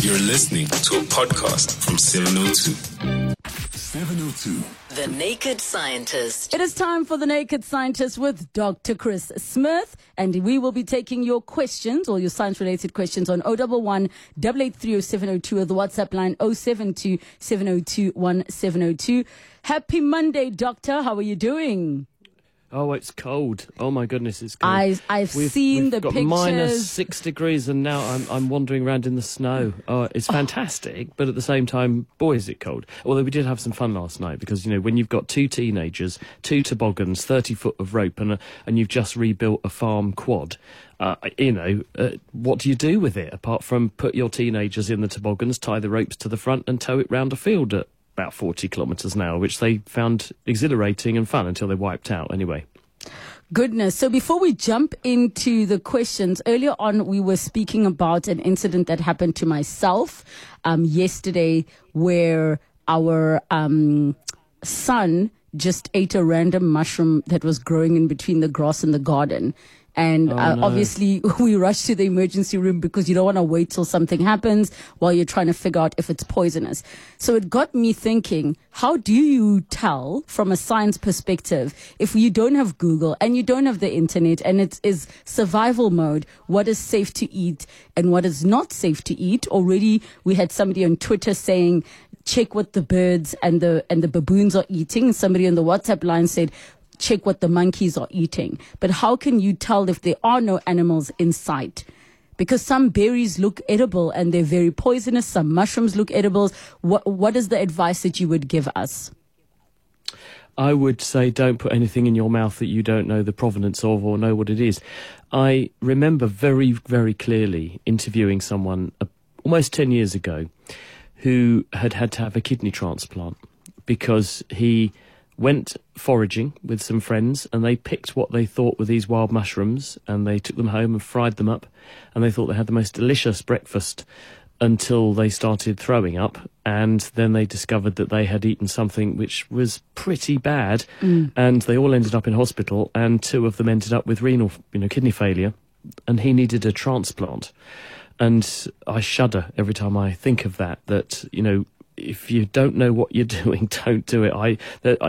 You're listening to a podcast from 702. 702. The Naked Scientist. It is time for the Naked Scientist with Dr. Chris Smith, and we will be taking your questions, all your science-related questions, on 011 883 702 or the WhatsApp line 072 702 1702. Happy Monday, Doctor. How are you doing? Oh, it's cold. Oh my goodness, it's cold. I, I've We've- seen we've the got pictures. minus six degrees, and now I'm I'm wandering around in the snow. Oh, it's fantastic, but at the same time, boy, is it cold. Although we did have some fun last night because you know when you've got two teenagers, two toboggans, thirty foot of rope, and a, and you've just rebuilt a farm quad. Uh, you know, uh, what do you do with it apart from put your teenagers in the toboggans, tie the ropes to the front, and tow it round a field at about 40 kilometres an hour, which they found exhilarating and fun until they wiped out anyway. Goodness. So before we jump into the questions, earlier on we were speaking about an incident that happened to myself um, yesterday where our um, son just ate a random mushroom that was growing in between the grass in the garden. And uh, no. obviously, we rush to the emergency room because you don't want to wait till something happens while you're trying to figure out if it's poisonous. So it got me thinking, how do you tell from a science perspective if you don't have Google and you don't have the internet and it is survival mode, what is safe to eat and what is not safe to eat? Already we had somebody on Twitter saying, check what the birds and the, and the baboons are eating. Somebody on the WhatsApp line said, check what the monkeys are eating. But how can you tell if there are no animals in sight? Because some berries look edible and they're very poisonous. Some mushrooms look edible. What, what is the advice that you would give us? I would say don't put anything in your mouth that you don't know the provenance of or know what it is. I remember very, very clearly interviewing someone uh, almost 10 years ago who had had to have a kidney transplant because he went foraging with some friends and they picked what they thought were these wild mushrooms and they took them home and fried them up and they thought they had the most delicious breakfast until they started throwing up and then they discovered that they had eaten something which was pretty bad mm. and they all ended up in hospital and two of them ended up with renal you know kidney failure and he needed a transplant and I shudder every time I think of that. That you know, if you don't know what you're doing, don't do it. I,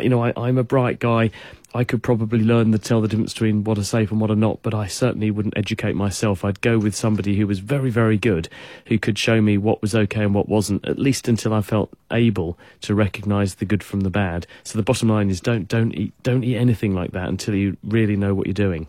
you know, I, I'm a bright guy. I could probably learn to tell the difference between what are safe and what are not, but I certainly wouldn't educate myself. I'd go with somebody who was very, very good, who could show me what was okay and what wasn't, at least until I felt able to recognise the good from the bad. So the bottom line is don't don't eat don't eat anything like that until you really know what you're doing.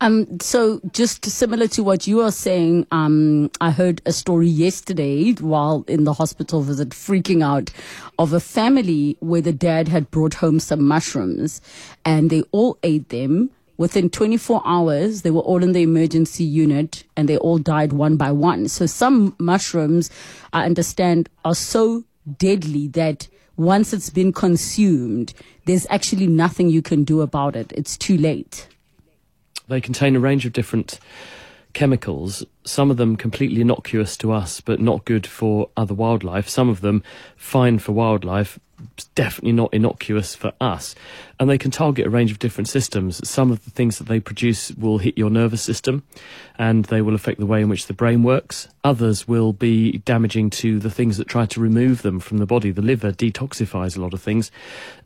Um, so just similar to what you are saying, um, I heard a story yesterday while in the hospital visit, freaking out, of a family where the dad had brought home some mushrooms, and they all ate them. Within 24 hours, they were all in the emergency unit, and they all died one by one. So some mushrooms, I understand, are so deadly that once it's been consumed, there's actually nothing you can do about it. It's too late. They contain a range of different chemicals, some of them completely innocuous to us but not good for other wildlife, some of them fine for wildlife, definitely not innocuous for us. And they can target a range of different systems. Some of the things that they produce will hit your nervous system and they will affect the way in which the brain works. Others will be damaging to the things that try to remove them from the body. The liver detoxifies a lot of things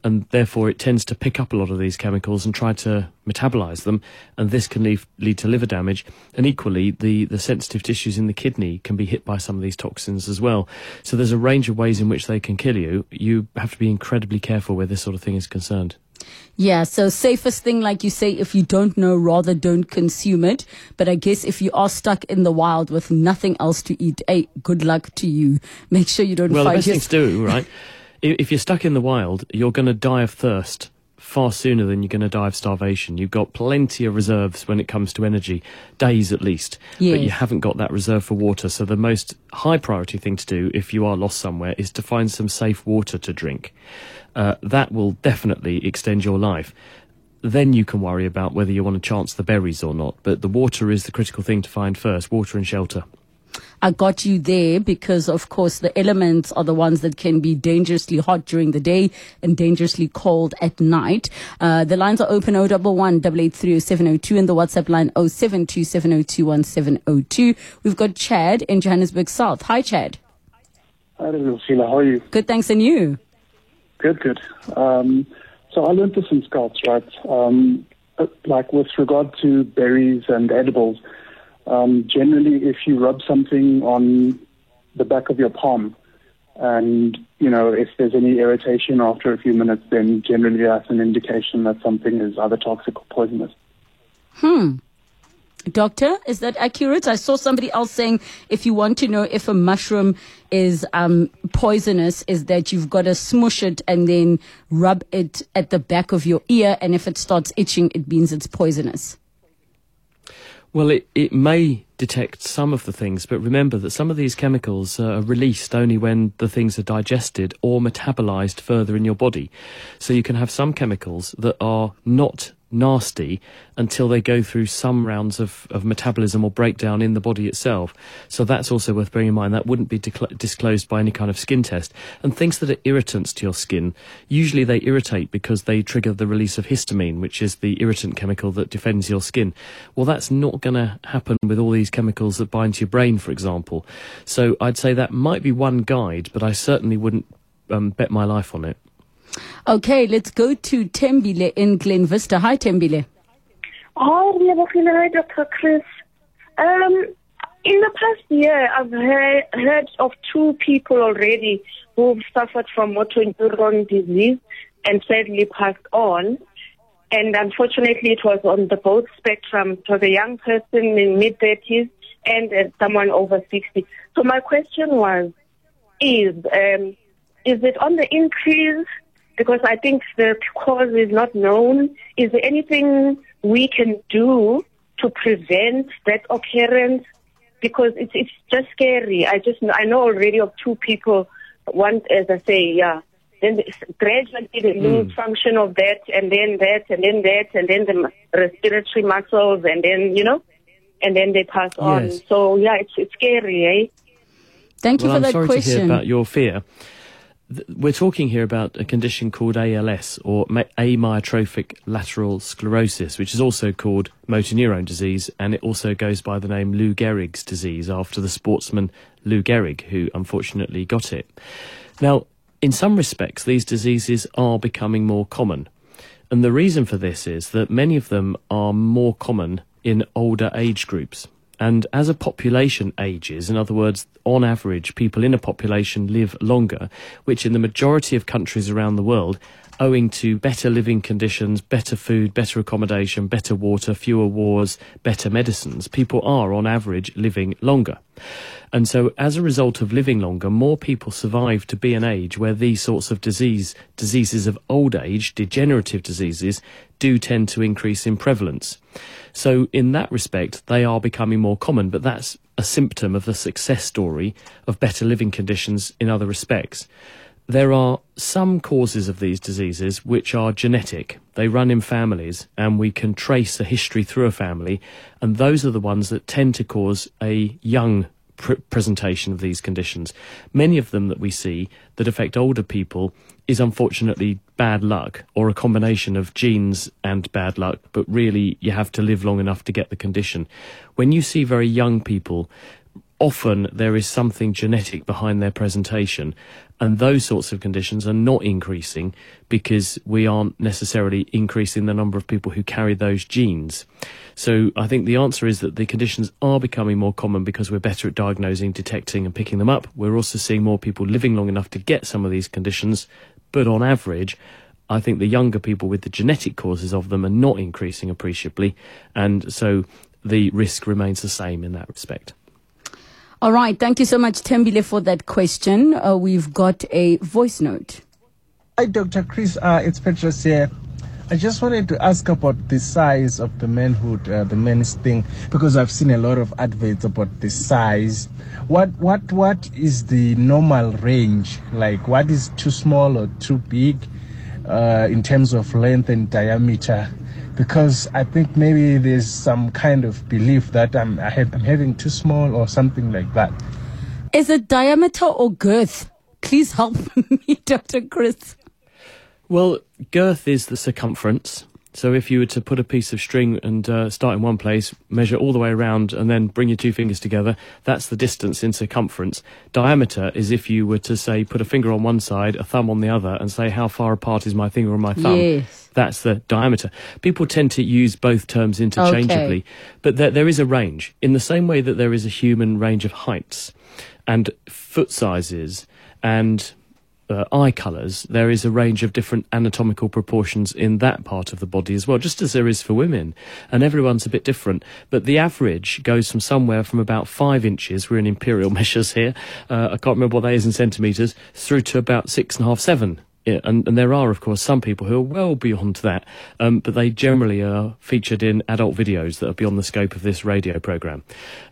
and therefore it tends to pick up a lot of these chemicals and try to metabolize them and this can lead, lead to liver damage. And equally the, the sensitive tissues in the kidney can be hit by some of these toxins as well. So there's a range of ways in which they can kill you. You have to be incredibly careful where this sort of thing is concerned. Yeah, so safest thing, like you say, if you don't know, rather don't consume it. But I guess if you are stuck in the wild with nothing else to eat, hey, good luck to you. Make sure you don't well the find best thing to do right? If you're stuck in the wild you're going to die of thirst far sooner than you're going to die of starvation. You've got plenty of reserves when it comes to energy, days at least, but you haven't got that reserve for water. So the most high priority thing to do if you are lost somewhere is to find some safe water to drink. Uh, that will definitely extend your life. Then you can worry about whether you want to chance the berries or not. But the water is the critical thing to find first water and shelter. I got you there because, of course, the elements are the ones that can be dangerously hot during the day and dangerously cold at night. Uh, the lines are open 011 883 and the WhatsApp line 072 702 1702. We've got Chad in Johannesburg South. Hi, Chad. Hi, Lucila. How are you? Good, thanks, and you? Good, good. Um, so I learned this in Scouts, right? Um, uh, like with regard to berries and edibles, um, generally if you rub something on the back of your palm and, you know, if there's any irritation after a few minutes, then generally that's an indication that something is either toxic or poisonous. Hmm. Doctor, is that accurate? I saw somebody else saying if you want to know if a mushroom is um, poisonous, is that you've got to smush it and then rub it at the back of your ear, and if it starts itching, it means it's poisonous. Well, it, it may detect some of the things, but remember that some of these chemicals uh, are released only when the things are digested or metabolized further in your body. So you can have some chemicals that are not nasty until they go through some rounds of, of metabolism or breakdown in the body itself. So that's also worth bearing in mind. That wouldn't be disclosed by any kind of skin test. And things that are irritants to your skin, usually they irritate because they trigger the release of histamine, which is the irritant chemical that defends your skin. Well, that's not going to happen with all these chemicals that bind to your brain, for example. So I'd say that might be one guide, but I certainly wouldn't um, bet my life on it. Okay, let's go to Tembile in Glen Vista. Hi, Tembile. Hi, Dr. Chris. Um, in the past year, I've heard, heard of two people already who've suffered from motor neuron disease and sadly passed on. And unfortunately, it was on the both spectrum. It a young person in mid 30s and uh, someone over 60. So my question was, is um, is it on the increase? Because I think the cause is not known. Is there anything we can do to prevent that occurrence? Because it's it's just scary. I just I know already of two people. One, as I say, yeah. Then gradually they lose mm. function of that, and then that, and then that, and then the respiratory muscles, and then you know, and then they pass yes. on. So yeah, it's it's scary, eh? Thank you well, for I'm that sorry question. to hear about your fear we're talking here about a condition called ALS or amyotrophic lateral sclerosis, which is also called motor neuron disease, and it also goes by the name Lou Gehrig's disease after the sportsman Lou Gehrig, who unfortunately got it. Now, in some respects, these diseases are becoming more common. And the reason for this is that many of them are more common in older age groups. And as a population ages, in other words, on average, people in a population live longer, which in the majority of countries around the world, owing to better living conditions, better food, better accommodation, better water, fewer wars, better medicines, people are on average living longer. And so as a result of living longer, more people survive to be an age where these sorts of disease, diseases of old age, degenerative diseases, do tend to increase in prevalence. So in that respect, they are becoming more common, but that's a symptom of the success story of better living conditions in other respects. There are some causes of these diseases which are genetic. They run in families, and we can trace a history through a family, and those are the ones that tend to cause a young pr- presentation of these conditions. Many of them that we see that affect older people is unfortunately bad luck or a combination of genes and bad luck, but really you have to live long enough to get the condition. When you see very young people, often there is something genetic behind their presentation and those sorts of conditions are not increasing because we aren't necessarily increasing the number of people who carry those genes. So I think the answer is that the conditions are becoming more common because we're better at diagnosing, detecting and picking them up. We're also seeing more people living long enough to get some of these conditions, but on average, I think the younger people with the genetic causes of them are not increasing appreciably, and so the risk remains the same in that respect. All right. Thank you so much, Tembile, for that question. Uh, we've got a voice note. Hi, Dr. Chris. Uh, it's Petrus here. I just wanted to ask about the size of the manhood, uh, the men's thing, because I've seen a lot of adverts about the size. What what what is the normal range? Like, what is too small or too big uh, in terms of length and diameter? Because I think maybe there's some kind of belief that I'm, I have, I'm having too small or something like that. Is it diameter or girth? Please help me, Dr. Chris. Well, girth is the circumference. So if you were to put a piece of string and uh, start in one place, measure all the way around, and then bring your two fingers together, that's the distance in circumference. Diameter is if you were to say put a finger on one side, a thumb on the other, and say how far apart is my finger and my thumb. Yes. That's the diameter. People tend to use both terms interchangeably, but there, there is a range. In the same way that there is a human range of heights and foot sizes and uh, eye colours, there is a range of different anatomical proportions in that part of the body as well, just as there is for women. And everyone's a bit different. But the average goes from somewhere from about five inches, we're in imperial measures here, uh, I can't remember what that is in centimetres, through to about six and a half, seven yeah, and, and there are, of course, some people who are well beyond that, um, but they generally are featured in adult videos that are beyond the scope of this radio program.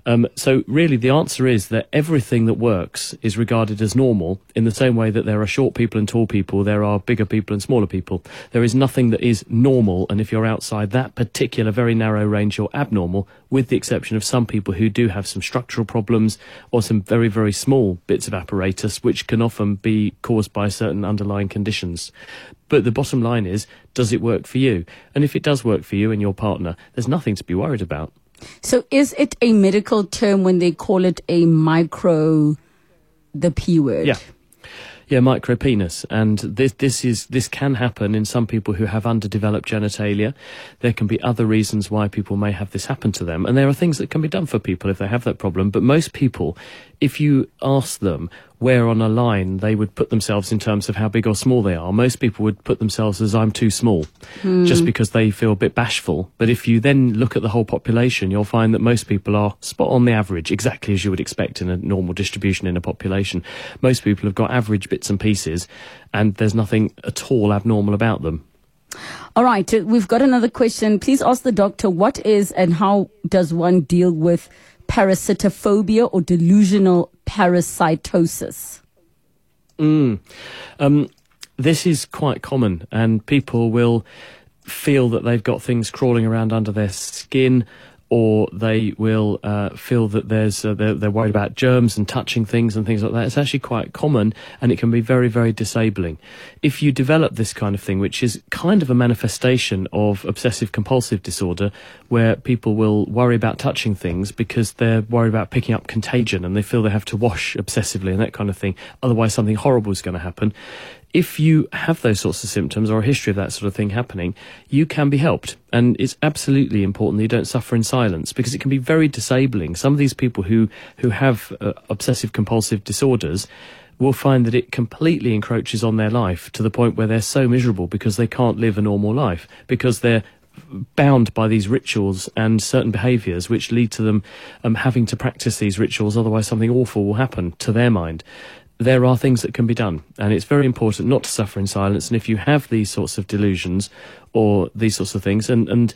Um, so, really, the answer is that everything that works is regarded as normal in the same way that there are short people and tall people, there are bigger people and smaller people. There is nothing that is normal, and if you're outside that particular very narrow range, you're abnormal, with the exception of some people who do have some structural problems or some very, very small bits of apparatus, which can often be caused by certain underlying conditions conditions. But the bottom line is, does it work for you? And if it does work for you and your partner, there's nothing to be worried about. So is it a medical term when they call it a micro, the P word? Yeah. Yeah, micropenis, and this this is this can happen in some people who have underdeveloped genitalia. There can be other reasons why people may have this happen to them, and there are things that can be done for people if they have that problem. But most people, if you ask them where on a line they would put themselves in terms of how big or small they are, most people would put themselves as I'm too small, Hmm. just because they feel a bit bashful. But if you then look at the whole population, you'll find that most people are spot on the average, exactly as you would expect in a normal distribution in a population. Most people have got average bits and pieces, and there's nothing at all abnormal about them. All right, uh, we've got another question. Please ask the doctor what is and how does one deal with parasitophobia or delusional parasitosis? Mm. Um, this is quite common, and people will feel that they've got things crawling around under their skin, or they will uh, feel that there's uh, they're, they're worried about germs and touching things and things like that. It's actually quite common, and it can be very, very disabling. If you develop this kind of thing, which is kind of a manifestation of obsessive compulsive disorder, where people will worry about touching things because they're worried about picking up contagion and they feel they have to wash obsessively and that kind of thing. Otherwise, something horrible is going to happen if you have those sorts of symptoms or a history of that sort of thing happening, you can be helped. And it's absolutely important that you don't suffer in silence because it can be very disabling. Some of these people who, who have uh, obsessive compulsive disorders will find that it completely encroaches on their life to the point where they're so miserable because they can't live a normal life because they're bound by these rituals and certain behaviours which lead to them um, having to practice these rituals otherwise something awful will happen to their mind there are things that can be done, and it's very important not to suffer in silence. And if you have these sorts of delusions or these sorts of things, and, and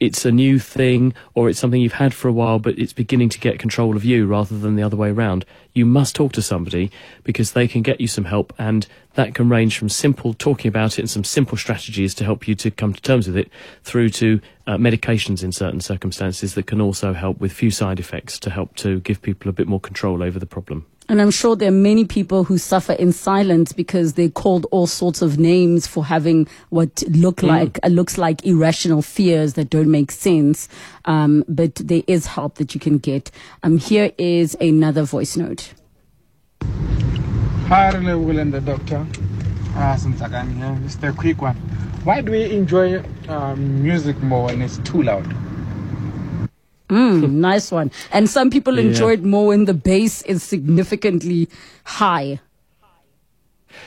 it's a new thing or it's something you've had for a while, but it's beginning to get control of you rather than the other way around, you must talk to somebody because they can get you some help, and that can range from simple talking about it and some simple strategies to help you to come to terms with it, through to uh, medications in certain circumstances that can also help with few side effects to help to give people a bit more control over the problem. And I'm sure there are many people who suffer in silence because they're called all sorts of names for having what look like uh, looks like irrational fears that don't make sense. Um, but there is help that you can get. Um, here is another voice note. Hi, Will and the doctor. Ah, since I can hear, just a quick one. Why do we enjoy um, music more when it's too loud? Mm, nice one. And some people Yeah. enjoy it more when the bass is significantly high.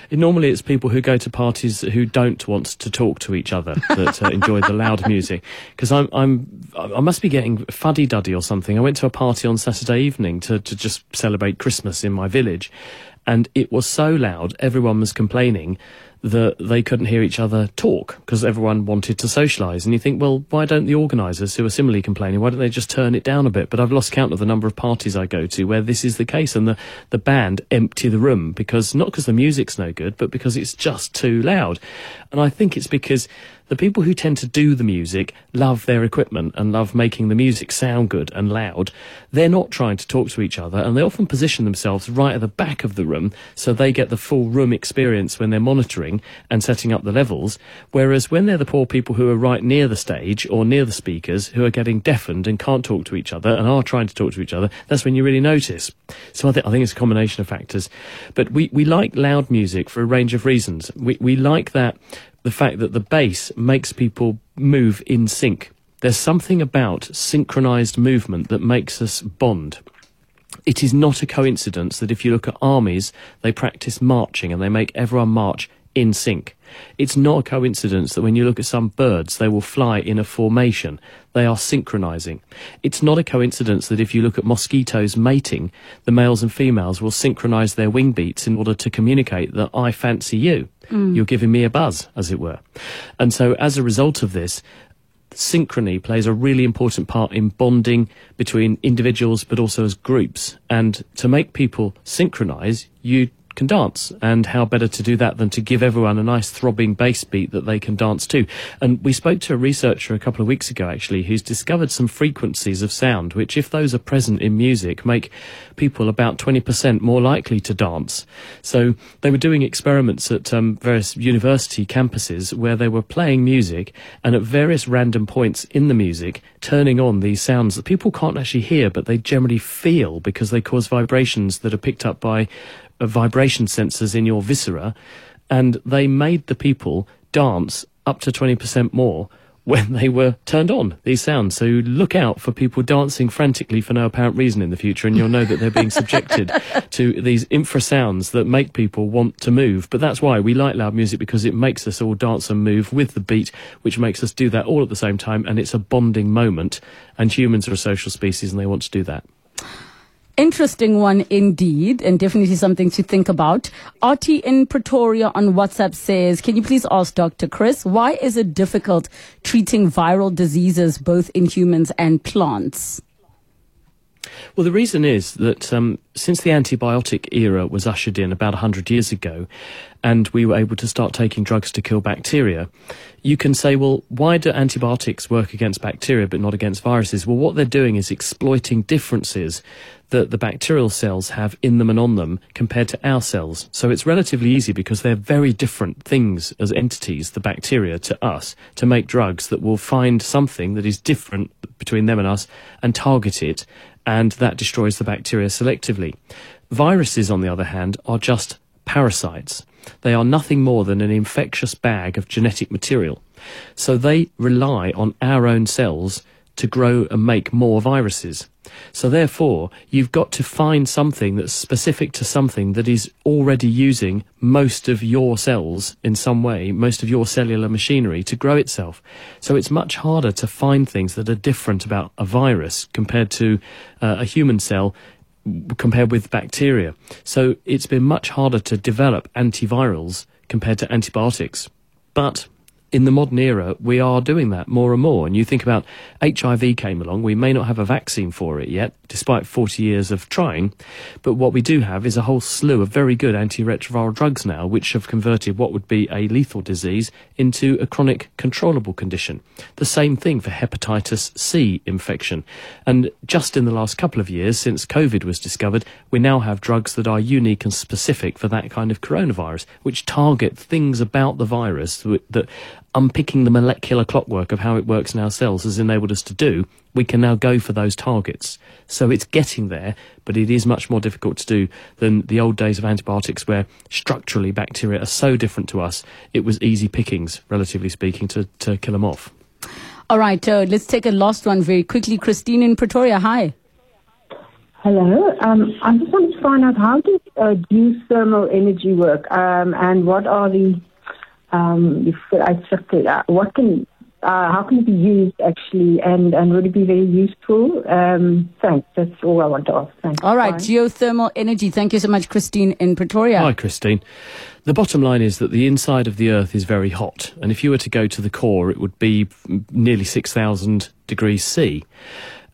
Normally, it's people who go to parties who don't want to talk to each other that uh, enjoy the loud music. Because I'm, I'm, I must be getting fuddy duddy or something. I went to a party on Saturday evening to, to just celebrate Christmas in my village, and it was so loud, everyone was complaining that they couldn't hear each other talk because everyone wanted to socialise. And you think, well, why don't the organisers, who are similarly complaining, why don't they just turn it down a bit? But I've lost count of the number of parties I go to where this is the case, and the, the band empty the room because not because the music's no good, but because it's just too loud. And I think it's because the people who tend to do the music love their equipment and love making the music sound good and loud. They're not trying to talk to each other and they often position themselves right at the back of the room so they get the full room experience when they're monitoring and setting up the levels. Whereas when they're the poor people who are right near the stage or near the speakers who are getting deafened and can't talk to each other and are trying to talk to each other, that's when you really notice. So I, th- I think it's a combination of factors. But we, we like loud music for a range of reasons. We, we like that, the fact that the bass makes people move in sync. There's something about synchronized movement that makes us bond. It is not a coincidence that if you look at armies, they practice marching and they make everyone march in sync. It's not a coincidence that when you look at some birds, they will fly in a formation. They are synchronizing. It's not a coincidence that if you look at mosquitoes mating, the males and females will synchronize their wing beats in order to communicate that I fancy you. Mm. You're giving me a buzz, as it were. And so as a result of this, synchrony plays a really important part in bonding between individuals but also as groups. And to make people synchronize, you can dance. And how better to do that than to give everyone a nice throbbing bass beat that they can dance to? And we spoke to a researcher a couple of weeks ago, actually, who's discovered some frequencies of sound, which, if those are present in music, make people about 20% more likely to dance. So they were doing experiments at um, various university campuses where they were playing music and at various random points in the music turning on these sounds that people can't actually hear, but they generally feel because they cause vibrations that are picked up by vibration sensors in your viscera. And they made the people dance up to 20% more when they were turned on, these sounds. So look out for people dancing frantically for no apparent reason in the future, and you'll know that they're being subjected to these infrasounds that make people want to move. But that's why we like loud music because it makes us all dance and move with the beat, which makes us do that all at the same time, and it's a bonding moment. And humans are a social species, and they want to do that. Interesting one indeed, and definitely something to think about. RT in Pretoria on WhatsApp says, Can you please ask Dr. Chris, why is it difficult treating viral diseases both in humans and plants? Well, the reason is that um, since the antibiotic era was ushered in about 100 years ago, and we were able to start taking drugs to kill bacteria, you can say, well, why do antibiotics work against bacteria but not against viruses? Well, what they're doing is exploiting differences that the bacterial cells have in them and on them compared to our cells. So it's relatively easy because they're very different things as entities, the bacteria, to us, to make drugs that will find something that is different between them and us and target it, and that destroys the bacteria selectively. Viruses, on the other hand, are just parasites. They are nothing more than an infectious bag of genetic material. So they rely on our own cells to grow and make more viruses. So therefore, you've got to find something that's specific to something that is already using most of your cells in some way, most of your cellular machinery to grow itself. So it's much harder to find things that are different about a virus compared to uh, a human cell compared with bacteria. So it's been much harder to develop antivirals compared to antibiotics. But in the modern era, we are doing that more and more. And you think about HIV came along, we may not have a vaccine for it yet, despite 40 years of trying. But what we do have is a whole slew of very good antiretroviral drugs now, which have converted what would be a lethal disease into a chronic controllable condition. The same thing for hepatitis C infection. And just in the last couple of years, since COVID was discovered, we now have drugs that are unique and specific for that kind of coronavirus, which target things about the virus that unpicking the molecular clockwork of how it works in our cells has enabled us to do, we can now go for those targets. So it's getting there, but it is much more difficult to do than the old days of antibiotics where structurally bacteria are so different to us, it was easy pickings, relatively speaking, to, to kill them off. All right, uh, let's take a last one very quickly. Christine in Pretoria, hi. Hello. Um, I just wanted to find out how does uh, geothermal energy work, um, and what are the um, if I checked it, uh, what can uh, how can it be used actually, and, and would it be very useful? Um, thanks. That's all I want to ask. Thanks. All right, Bye. geothermal energy. Thank you so much, Christine in Pretoria. Hi, Christine. The bottom line is that the inside of the Earth is very hot, and if you were to go to the core, it would be nearly 6,000 degrees C.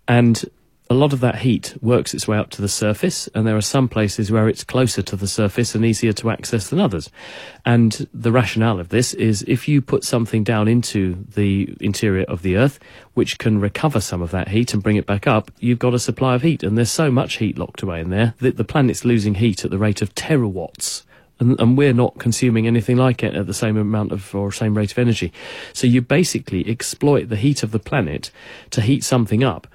And a lot of that heat works its way up to the surface, and there are some places where it's closer to the surface and easier to access than others. And the rationale of this is if you put something down into the interior of the Earth, which can recover some of that heat and bring it back up, you've got a supply of heat. And there's so much heat locked away in there that the planet's losing heat at the rate of terawatts. And, and, we're not consuming anything like it at the same amount of or same rate of energy. So you basically exploit the heat of the planet to heat something up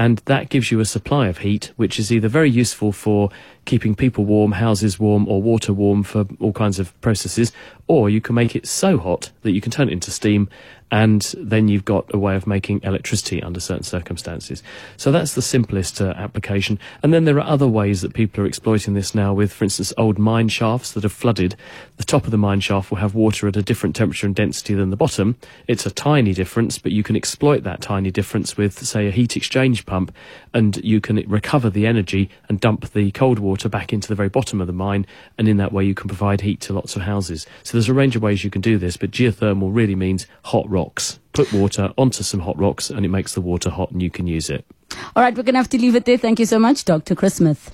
and that gives you a supply of heat, which is either very useful for keeping people warm, houses warm, or water warm for all kinds of processes, or you can make it so hot that you can turn it into steam and then you've got a way of making electricity under certain circumstances. So that's the simplest uh, application. And then there are other ways that people are exploiting this now with, for instance, old mine shafts that are flooded. The top of the mine shaft will have water at a different temperature and density than the bottom. It's a tiny difference, but you can exploit that tiny difference with, say, a heat exchange pump, and you can recover the energy and dump the cold water back into the very bottom of the mine, and in that way you can provide heat to lots of houses. So there's a range of ways you can do this, but geothermal really means hot rocks. Put water onto some hot rocks and it makes the water hot and you can use it. All right, we're going to have to leave it there. Thank you so much, Dr. Chris Smith.